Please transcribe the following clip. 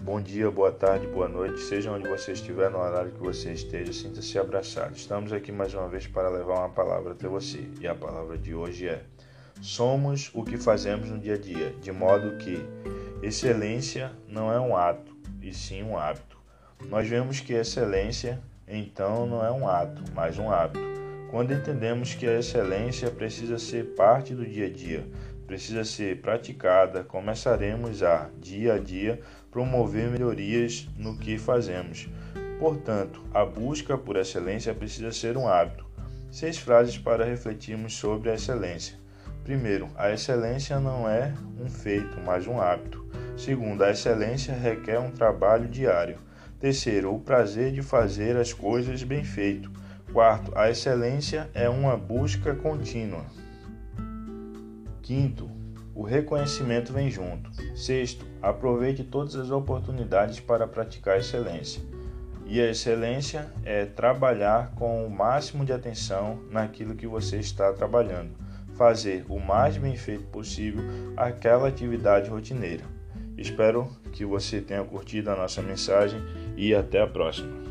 Bom dia, boa tarde, boa noite, seja onde você estiver, no horário que você esteja, sinta-se abraçado. Estamos aqui mais uma vez para levar uma palavra até você, e a palavra de hoje é: Somos o que fazemos no dia a dia, de modo que excelência não é um ato, e sim um hábito. Nós vemos que excelência, então, não é um ato, mas um hábito. Quando entendemos que a excelência precisa ser parte do dia a dia, precisa ser praticada, começaremos a, dia a dia, promover melhorias no que fazemos. Portanto, a busca por excelência precisa ser um hábito. Seis frases para refletirmos sobre a excelência. Primeiro, a excelência não é um feito, mas um hábito. Segundo, a excelência requer um trabalho diário. Terceiro, o prazer de fazer as coisas bem feito. Quarto, a excelência é uma busca contínua. Quinto, o reconhecimento vem junto. Sexto, aproveite todas as oportunidades para praticar excelência. E a excelência é trabalhar com o máximo de atenção naquilo que você está trabalhando, fazer o mais bem feito possível aquela atividade rotineira. Espero que você tenha curtido a nossa mensagem e até a próxima.